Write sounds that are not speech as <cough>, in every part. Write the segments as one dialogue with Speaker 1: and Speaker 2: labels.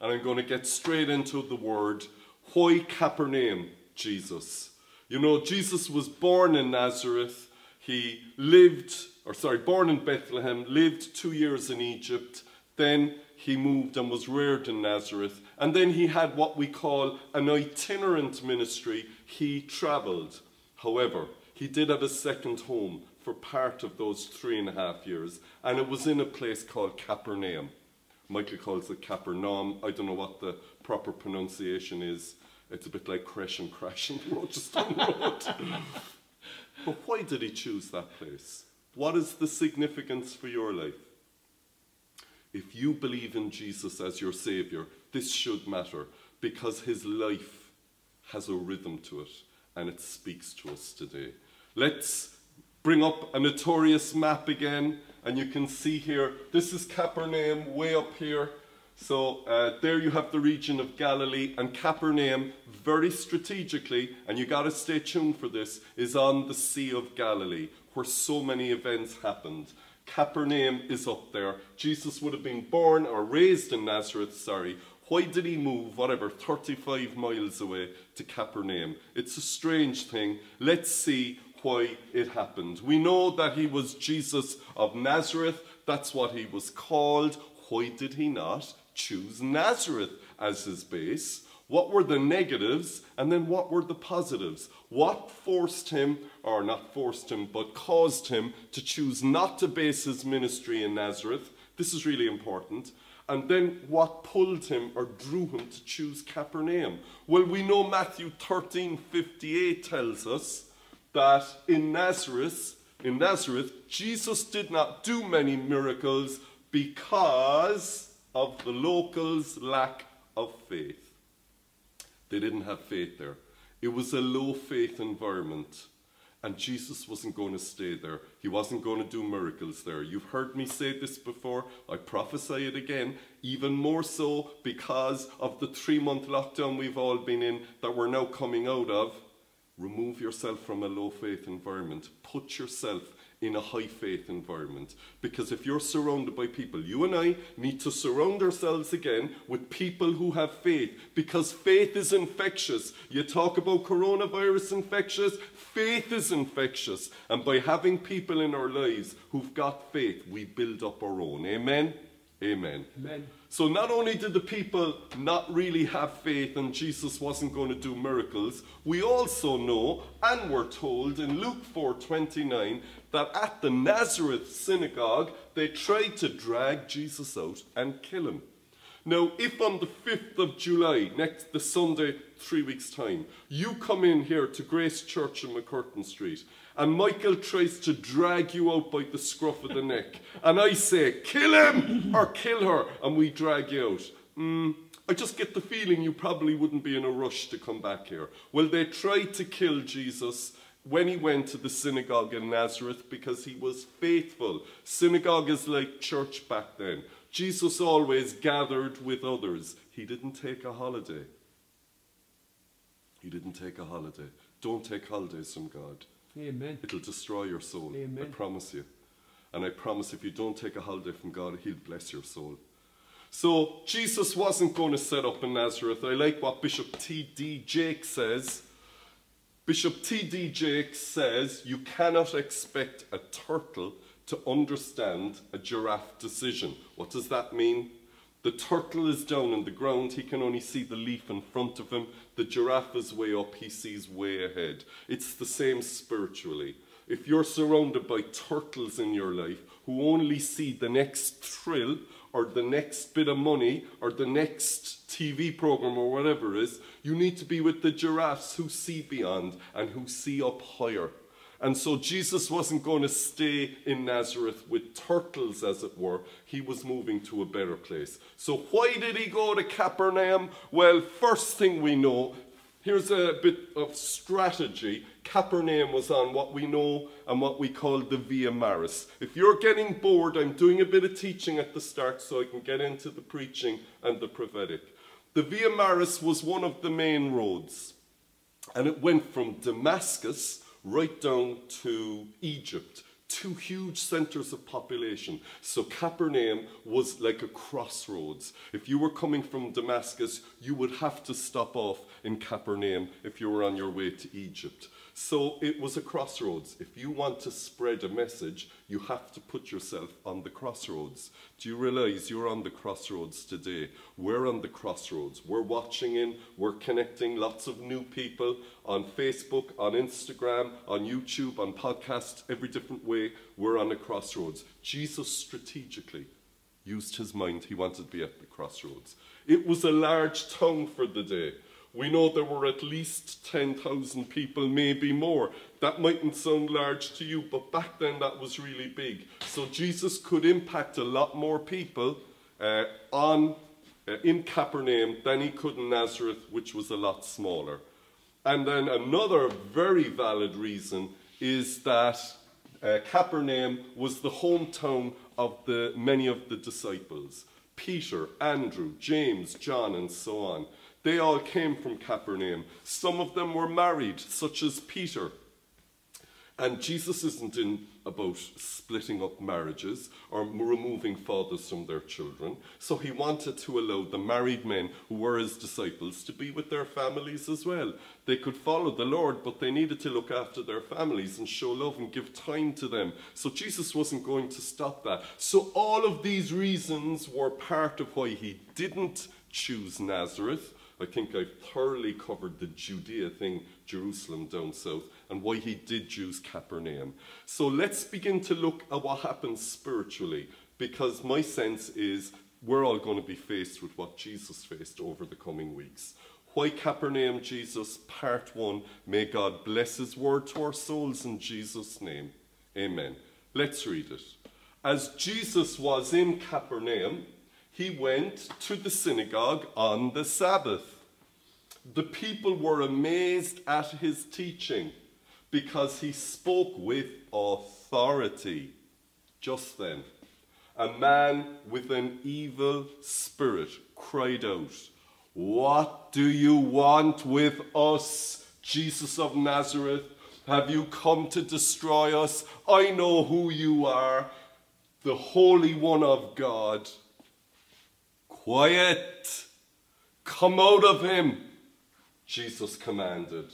Speaker 1: and I'm going to get straight into the word. Why Capernaum, Jesus? You know, Jesus was born in Nazareth. He lived, or sorry, born in Bethlehem, lived two years in Egypt. Then he moved and was reared in Nazareth. And then he had what we call an itinerant ministry. He traveled. However, he did have a second home for part of those three and a half years, and it was in a place called Capernaum. Michael calls it Capernaum. I don't know what the proper pronunciation is. It's a bit like Crash and Crash and <laughs> Rochester Road. but why did he choose that place? What is the significance for your life? If you believe in Jesus as your Saviour, this should matter because his life has a rhythm to it and it speaks to us today. Let's bring up a notorious map again and you can see here, this is Capernaum way up here. So uh, there you have the region of Galilee and Capernaum very strategically, and you got to stay tuned for this, is on the Sea of Galilee where so many events happened. Capernaum is up there. Jesus would have been born or raised in Nazareth, sorry. Why did he move, whatever, 35 miles away to Capernaum? It's a strange thing. Let's see why it happened. We know that he was Jesus of Nazareth. That's what he was called. Why did he not choose Nazareth as his base? What were the negatives and then what were the positives? What forced him, or not forced him, but caused him to choose not to base his ministry in Nazareth? This is really important. And then what pulled him or drew him to choose Capernaum? Well, we know Matthew 13 58 tells us that in Nazareth, in Nazareth, Jesus did not do many miracles because of the locals' lack of faith. They didn't have faith there. It was a low faith environment. And Jesus wasn't going to stay there. He wasn't going to do miracles there. You've heard me say this before. I prophesy it again, even more so because of the three month lockdown we've all been in that we're now coming out of. Remove yourself from a low faith environment. Put yourself in a high faith environment. Because if you're surrounded by people, you and I need to surround ourselves again with people who have faith. Because faith is infectious. You talk about coronavirus infectious, faith is infectious. And by having people in our lives who've got faith, we build up our own. Amen? Amen.
Speaker 2: Amen.
Speaker 1: So not only did the people not really have faith and Jesus wasn't going to do miracles, we also know and we're told in Luke 4:29 that at the Nazareth synagogue they tried to drag Jesus out and kill him. Now, if on the 5th of July, next the Sunday, three weeks' time, you come in here to Grace Church in MacCurtain Street and Michael tries to drag you out by the scruff of the neck, <laughs> and I say, kill him or kill her, and we drag you out. Mm, I just get the feeling you probably wouldn't be in a rush to come back here. Well, they tried to kill Jesus when he went to the synagogue in Nazareth because he was faithful. Synagogue is like church back then. Jesus always gathered with others. He didn't take a holiday. He didn't take a holiday. Don't take holidays from God.
Speaker 2: Amen.
Speaker 1: It'll destroy your soul.
Speaker 2: Amen.
Speaker 1: I promise you. And I promise if you don't take a holiday from God, He'll bless your soul. So Jesus wasn't going to set up in Nazareth. I like what Bishop T.D. Jakes says. Bishop T.D. Jakes says you cannot expect a turtle to understand a giraffe decision. What does that mean? The turtle is down on the ground, he can only see the leaf in front of him. The giraffe is way up, he sees way ahead. It's the same spiritually. If you're surrounded by turtles in your life who only see the next thrill or the next bit of money or the next TV program or whatever it is, you need to be with the giraffes who see beyond and who see up higher. And so Jesus wasn't going to stay in Nazareth with turtles, as it were. He was moving to a better place. So why did he go to Capernaum? Well, first thing we know, here's a bit of strategy. Capernaum was on what we know and what we call the Via Maris. If you're getting bored, I'm doing a bit of teaching at the start so I can get into the preaching and the prophetic. The Via Maris was one of the main roads, and it went from Damascus right down to Egypt, two huge centers of population. So Capernaum was like a crossroads. If you were coming from Damascus, you would have to stop off in Capernaum if you were on your way to Egypt. So it was a crossroads. If you want to spread a message, you have to put yourself on the crossroads. Do you realize you're on the crossroads today? We're on the crossroads. We're watching in, we're connecting lots of new people on Facebook, on Instagram, on YouTube, on podcasts, every different way. We're on the crossroads. Jesus strategically used his mind. He wanted to be at the crossroads. It was a large tongue for the day. We know there were at least 10,000 people, maybe more. That mightn't sound large to you, but back then that was really big. So Jesus could impact a lot more people uh, on, uh, in Capernaum than he could in Nazareth, which was a lot smaller. And then another very valid reason is that uh, Capernaum was the hometown of the, many of the disciples Peter, Andrew, James, John, and so on. They all came from Capernaum. Some of them were married, such as Peter. And Jesus isn't in about splitting up marriages or removing fathers from their children. So he wanted to allow the married men who were his disciples to be with their families as well. They could follow the Lord, but they needed to look after their families and show love and give time to them. So Jesus wasn't going to stop that. So all of these reasons were part of why he didn't choose Nazareth I think I've thoroughly covered the Judea thing, Jerusalem down south, and why he did choose Capernaum. So let's begin to look at what happens spiritually, because my sense is we're all going to be faced with what Jesus faced over the coming weeks. Why Capernaum, Jesus? Part one. May God bless his word to our souls in Jesus' name. Amen. Let's read it. As Jesus was in Capernaum, he went to the synagogue on the Sabbath. The people were amazed at his teaching because he spoke with authority. Just then, a man with an evil spirit cried out, What do you want with us, Jesus of Nazareth? Have you come to destroy us? I know who you are, the Holy One of God. Quiet! Come out of him, Jesus commanded.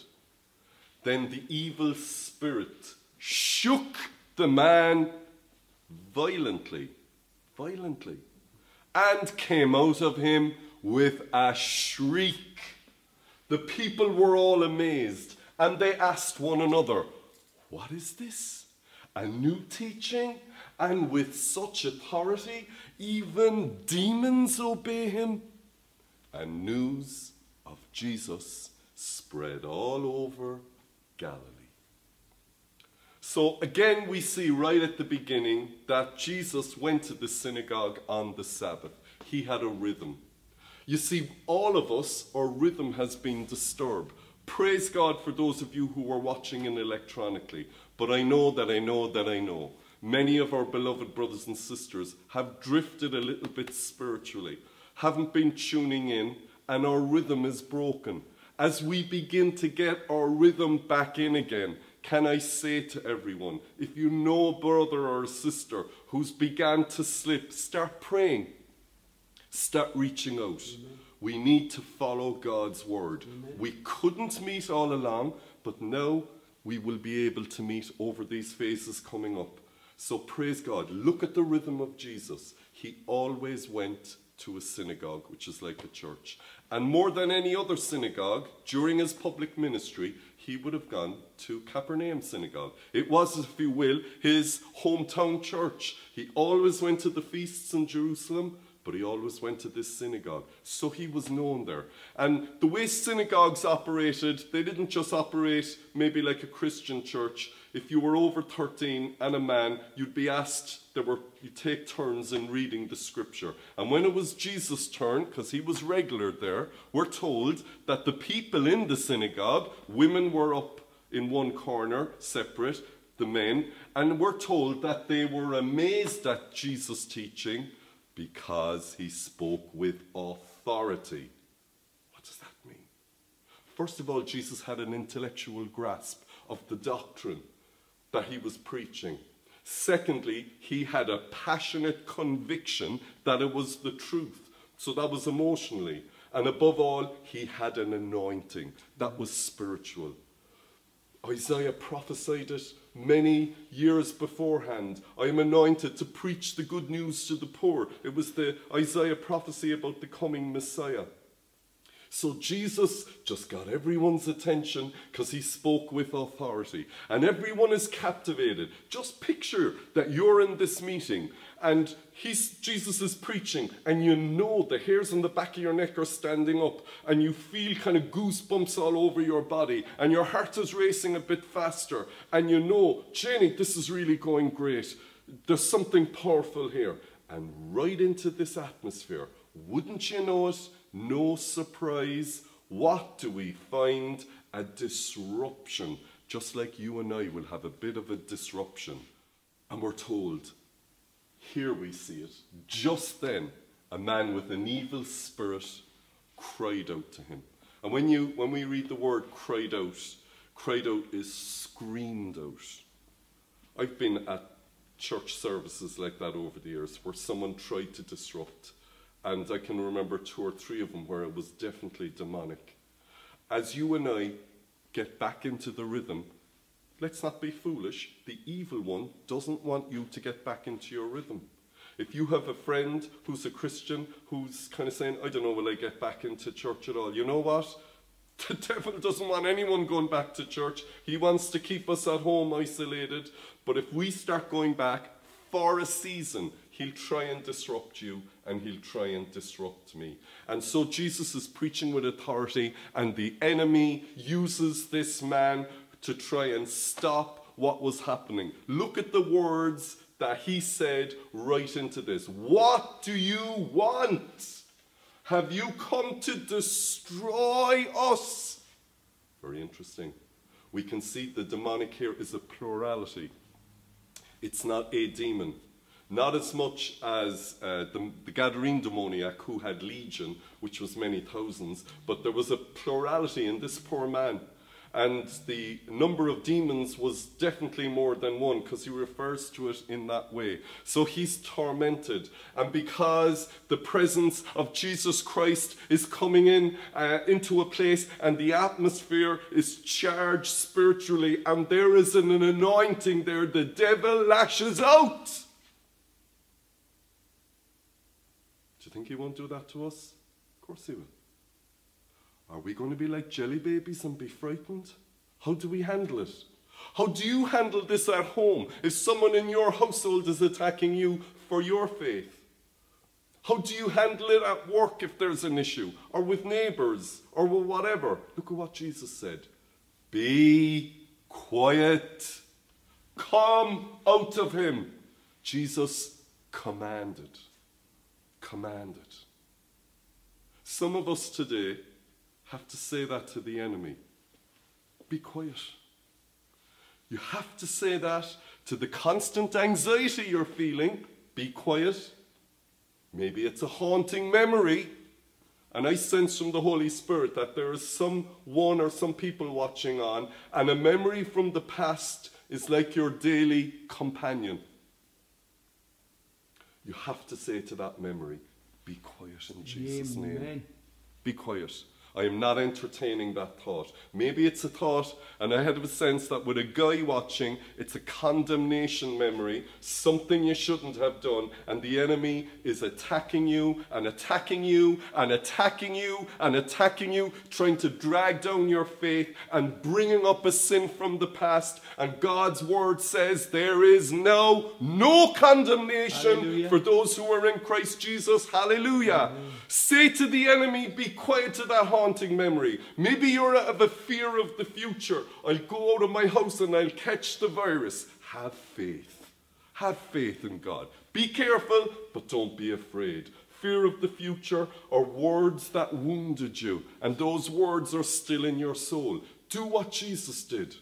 Speaker 1: Then the evil spirit shook the man violently, violently, and came out of him with a shriek. The people were all amazed, and they asked one another, What is this? A new teaching? And with such authority, even demons obey him. And news of Jesus spread all over Galilee. So again, we see right at the beginning that Jesus went to the synagogue on the Sabbath. He had a rhythm. You see, all of us, our rhythm has been disturbed. Praise God for those of you who are watching in electronically. But I know that I know that I know Many of our beloved brothers and sisters have drifted a little bit spiritually, haven't been tuning in, and our rhythm is broken. As we begin to get our rhythm back in again, can I say to everyone, if you know a brother or a sister who's began to slip, start praying. Start reaching out. Amen. We need to follow God's word. Amen. We couldn't meet all along, but now we will be able to meet over these phases coming up. So praise God. Look at the rhythm of Jesus. He always went to a synagogue, which is like a church. And more than any other synagogue, during his public ministry, he would have gone to Capernaum synagogue. It was, if you will, his hometown church. He always went to the feasts in Jerusalem, but he always went to this synagogue. So he was known there. And the way synagogues operated, they didn't just operate maybe like a Christian church if you were over 13 and a man, you'd be asked, there were, you take turns in reading the scripture. And when it was Jesus' turn, because he was regular there, we're told that the people in the synagogue, women were up in one corner, separate, the men, and we're told that they were amazed at Jesus' teaching because he spoke with authority. What does that mean? First of all, Jesus had an intellectual grasp of the doctrine that he was preaching. Secondly, he had a passionate conviction that it was the truth. So that was emotionally. And above all, he had an anointing that was spiritual. Isaiah prophesied it many years beforehand. I am anointed to preach the good news to the poor. It was the Isaiah prophecy about the coming Messiah. So Jesus just got everyone's attention because he spoke with authority. And everyone is captivated. Just picture that you're in this meeting and he's, Jesus is preaching, and you know the hairs on the back of your neck are standing up, and you feel kind of goosebumps all over your body, and your heart is racing a bit faster, and you know, Jenny, this is really going great. There's something powerful here. And right into this atmosphere, wouldn't you know it? No surprise. What do we find? A disruption. Just like you and I will have a bit of a disruption. And we're told here we see it. Just then, a man with an evil spirit cried out to him. And when, you, when we read the word cried out, cried out is screamed out. I've been at church services like that over the years where someone tried to disrupt. And I can remember two or three of them where it was definitely demonic. As you and I get back into the rhythm Let's not be foolish. The evil one doesn't want you to get back into your rhythm. If you have a friend who's a Christian who's kind of saying, I don't know, will I get back into church at all? You know what? <laughs> The devil doesn't want anyone going back to church. He wants to keep us at home isolated. But if we start going back for a season, he'll try and disrupt you and he'll try and disrupt me. And so Jesus is preaching with authority, and the enemy uses this man to try and stop what was happening. Look at the words that he said right into this. What do you want? Have you come to destroy us? Very interesting. We can see the demonic here is a plurality. It's not a demon. Not as much as uh, the, the Gadarene demoniac who had legion, which was many thousands, but there was a plurality in this poor man and the number of demons was definitely more than one because he refers to it in that way. So he's tormented. And because the presence of Jesus Christ is coming in uh, into a place and the atmosphere is charged spiritually and there is an, an anointing there, the devil lashes out. Do you think he won't do that to us? Of course he will. Are we going to be like jelly babies and be frightened? How do we handle it? How do you handle this at home if someone in your household is attacking you for your faith? How do you handle it at work if there's an issue, or with neighbors, or with whatever? Look at what Jesus said Be quiet, come out of him. Jesus commanded. Commanded. Some of us today have to say that to the enemy. Be quiet. You have to say that to the constant anxiety you're feeling. Be quiet. Maybe it's a haunting memory. And I sense from the Holy Spirit that there is some one or some people watching on, and a memory from the past is like your daily companion. You have to say to that memory, Be quiet in Jesus' Amen. name. Be quiet. I am not entertaining that thought. Maybe it's a thought, and I had a sense that with a guy watching, it's a condemnation memory, something you shouldn't have done, and the enemy is attacking you and attacking you and attacking you and attacking you, trying to drag down your faith and bringing up a sin from the past. And God's word says there is now no condemnation Hallelujah. for those who are in Christ Jesus. Hallelujah. Hallelujah. Say to the enemy, be quiet to that heart haunting memory. Maybe you're out of a fear of the future. I'll go out of my house and I'll catch the virus. Have faith. Have faith in God. Be careful, but don't be afraid. Fear of the future are words that wounded you, and those words are still in your soul. Do what Jesus did.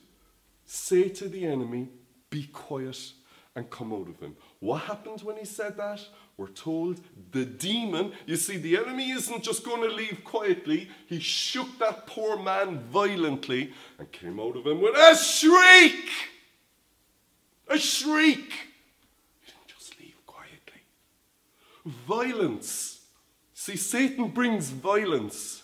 Speaker 1: Say to the enemy, Be quiet and come out of him. What happened when he said that? We're told the demon, you see, the enemy isn't just going to leave quietly. He shook that poor man violently and came out of him with a shriek. A shriek. He didn't just leave quietly. Violence. See, Satan brings violence.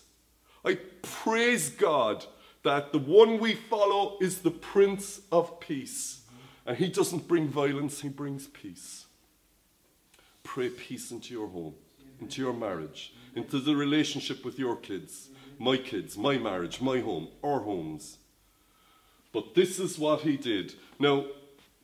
Speaker 1: I praise God that the one we follow is the Prince of Peace. And he doesn't bring violence, he brings peace. Pray peace into your home, into your marriage, into the relationship with your kids, my kids, my marriage, my home, our homes. But this is what he did. Now,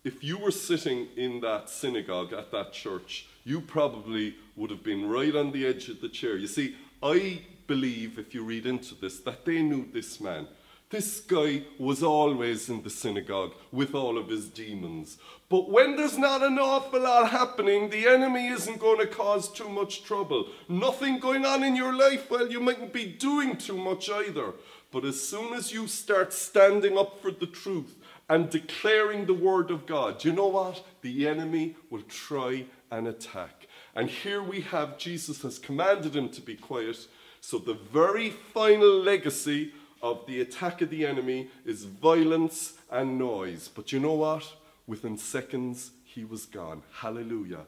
Speaker 1: if you were sitting in that synagogue at that church, you probably would have been right on the edge of the chair. You see, I believe, if you read into this, that they knew this man. This guy was always in the synagogue with all of his demons. But when there's not an awful lot happening, the enemy isn't going to cause too much trouble. Nothing going on in your life, well, you mightn't be doing too much either. But as soon as you start standing up for the truth and declaring the word of God, you know what? The enemy will try and attack. And here we have Jesus has commanded him to be quiet. So the very final legacy of the attack of the enemy is violence and noise. But you know what? Within seconds, he was gone. Hallelujah.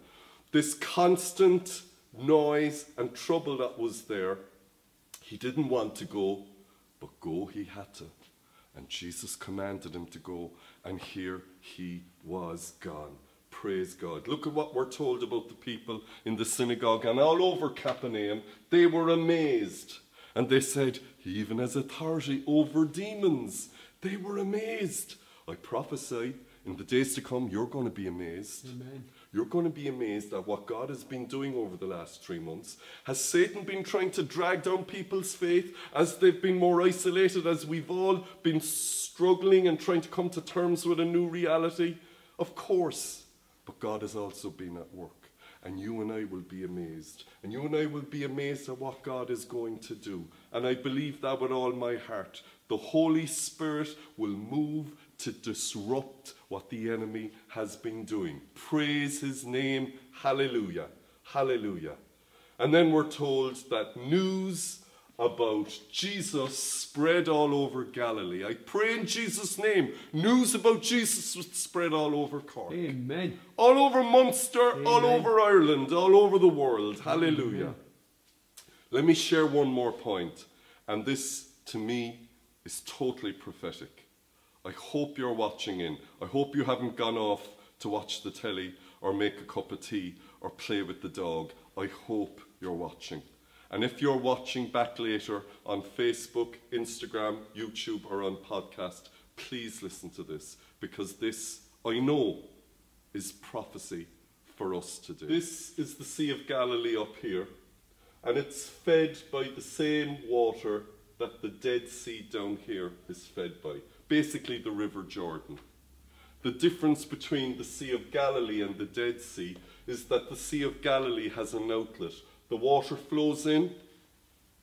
Speaker 1: This constant noise and trouble that was there, he didn't want to go, but go he had to. And Jesus commanded him to go, and here he was gone. Praise God. Look at what we're told about the people in the synagogue and all over Capernaum. They were amazed. And they said, He even has authority over demons. They were amazed. I prophesy in the days to come, you're going to be amazed.
Speaker 2: Amen.
Speaker 1: You're going to be amazed at what God has been doing over the last three months. Has Satan been trying to drag down people's faith as they've been more isolated, as we've all been struggling and trying to come to terms with a new reality? Of course. But God has also been at work. And you and I will be amazed. And you and I will be amazed at what God is going to do. And I believe that with all my heart. The Holy Spirit will move to disrupt what the enemy has been doing. Praise his name. Hallelujah. Hallelujah. And then we're told that news about Jesus spread all over Galilee. I pray in Jesus' name, news about Jesus would spread all over Cork.
Speaker 2: Amen.
Speaker 1: All over Munster, all over Ireland, all over the world. Hallelujah. Let me share one more point, and this to me is totally prophetic. I hope you're watching in. I hope you haven't gone off to watch the telly or make a cup of tea or play with the dog. I hope you're watching. And if you're watching back later on Facebook, Instagram, YouTube, or on podcast, please listen to this because this, I know, is prophecy for us to do. This is the Sea of Galilee up here, and it's fed by the same water that the Dead Sea down here is fed by. Basically, the River Jordan. The difference between the Sea of Galilee and the Dead Sea is that the Sea of Galilee has an outlet. The water flows in,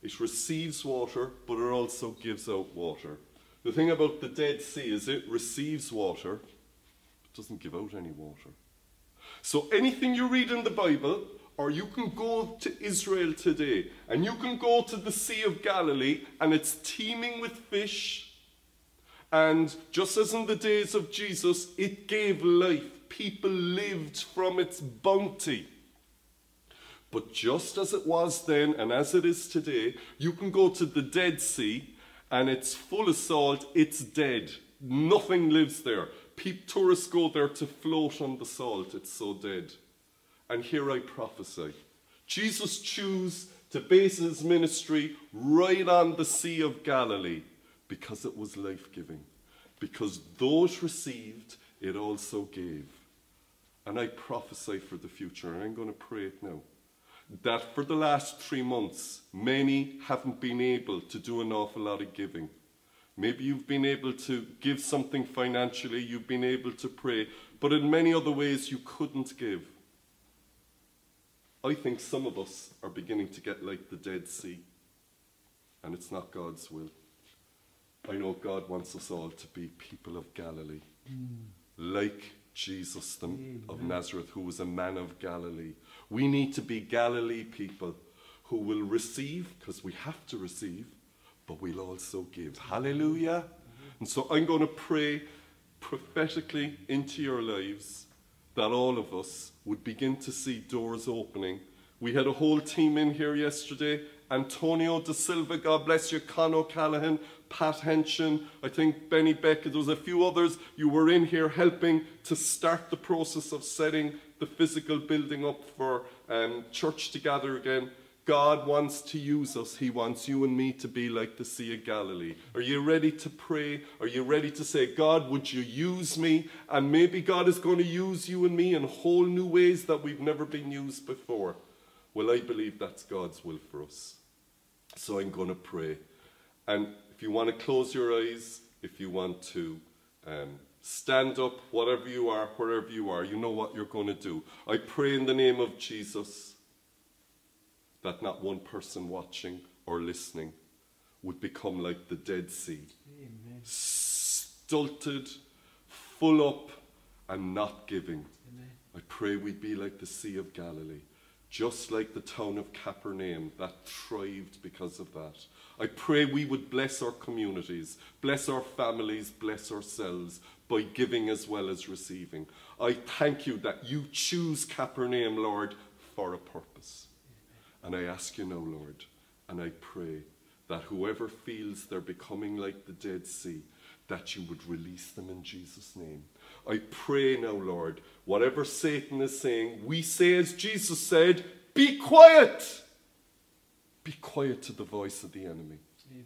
Speaker 1: it receives water, but it also gives out water. The thing about the Dead Sea is it receives water, but doesn't give out any water. So anything you read in the Bible, or you can go to Israel today, and you can go to the Sea of Galilee, and it's teeming with fish. And just as in the days of Jesus, it gave life. People lived from its bounty. But just as it was then and as it is today, you can go to the Dead Sea and it's full of salt, it's dead. Nothing lives there. Peep tourists go there to float on the salt, it's so dead. And here I prophesy. Jesus chose to base his ministry right on the Sea of Galilee because it was life giving. Because those received, it also gave. And I prophesy for the future, I'm going to pray it now that for the last three months, many haven't been able to do an awful lot of giving. Maybe you've been able to give something financially, you've been able to pray, but in many other ways you couldn't give. I think some of us are beginning to get like the Dead Sea, and it's not God's will. I know God wants us all to be people of Galilee, mm. like Jesus the, of Nazareth, who was a man of Galilee. We need to be Galilee people who will receive, because we have to receive, but we'll also give. Hallelujah. And so I'm going to pray prophetically into your lives that all of us would begin to see doors opening We had a whole team in here yesterday. Antonio De Silva, God bless you, Con O'Callaghan, Pat Henshin, I think Benny Beckett, there was a few others. You were in here helping to start the process of setting the physical building up for um, church to gather again. God wants to use us. He wants you and me to be like the Sea of Galilee. Are you ready to pray? Are you ready to say, God, would you use me? And maybe God is going to use you and me in whole new ways that we've never been used before. Well, I believe that's God's will for us. So I'm going to pray. And if you want to close your eyes, if you want to um, stand up, whatever you are, wherever you are, you know what you're going to do. I pray in the name of Jesus that not one person watching or listening would become like the Dead Sea. Amen. Stulted, full up, and not giving. Amen. I pray we'd be like the Sea of Galilee, just like the town of Capernaum that thrived because of that. I pray we would bless our communities, bless our families, bless ourselves by giving as well as receiving. I thank you that you choose Capernaum, Lord, for a purpose. And I ask you now, Lord, and I pray that whoever feels they're becoming like the Dead Sea, that you would release them in Jesus' name. I pray now, Lord, whatever Satan is saying, we say as Jesus said, be quiet. Be quiet to the voice of the enemy. Amen.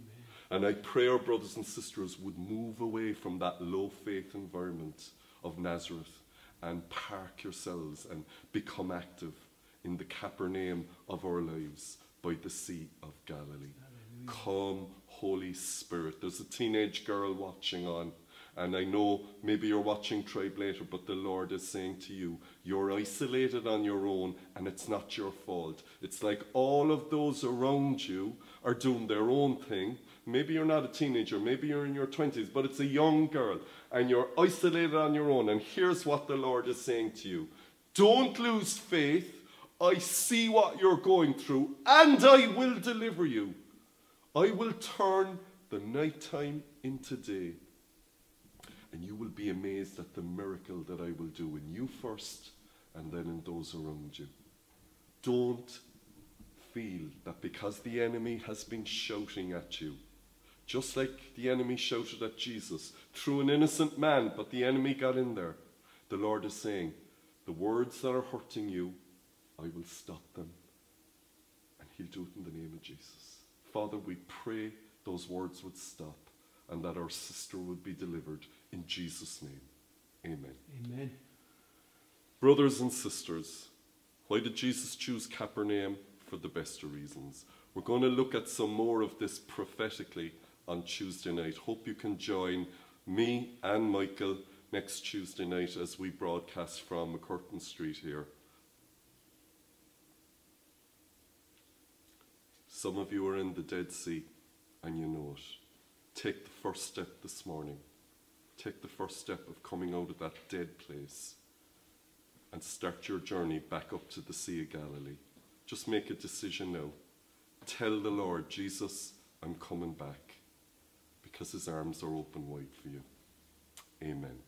Speaker 1: And I pray our brothers and sisters would move away from that low faith environment of Nazareth and park yourselves and become active in the Capernaum of our lives by the Sea of Galilee. Hallelujah. Come, Holy Spirit. There's a teenage girl watching on, and I know maybe you're watching Tribe later, but the Lord is saying to you, you're isolated on your own, and it's not your fault. It's like all of those around you are doing their own thing. Maybe you're not a teenager, maybe you're in your 20s, but it's a young girl, and you're isolated on your own. And here's what the Lord is saying to you Don't lose faith I see what you're going through, and I will deliver you. I will turn the nighttime into day. You will be amazed at the miracle that I will do in you first and then in those around you. Don't feel that because the enemy has been shouting at you, just like the enemy shouted at Jesus through an innocent man, but the enemy got in there. The Lord is saying, the words that are hurting you, I will stop them. And he'll do it in the name of Jesus. Father, we pray those words would stop and that our sister would be delivered in Jesus' name. Amen.
Speaker 2: Amen.
Speaker 1: Brothers and sisters, why did Jesus choose Capernaum? For the best of reasons. We're going to look at some more of this prophetically on Tuesday night. Hope you can join me and Michael next Tuesday night as we broadcast from MacCurtain Street here. Some of you are in the Dead Sea and you know it. Take the first step this morning. Take the first step of coming out of that dead place and start your journey back up to the Sea of Galilee. Just make a decision now. Tell the Lord, Jesus, I'm coming back because his arms are open wide for you. Amen.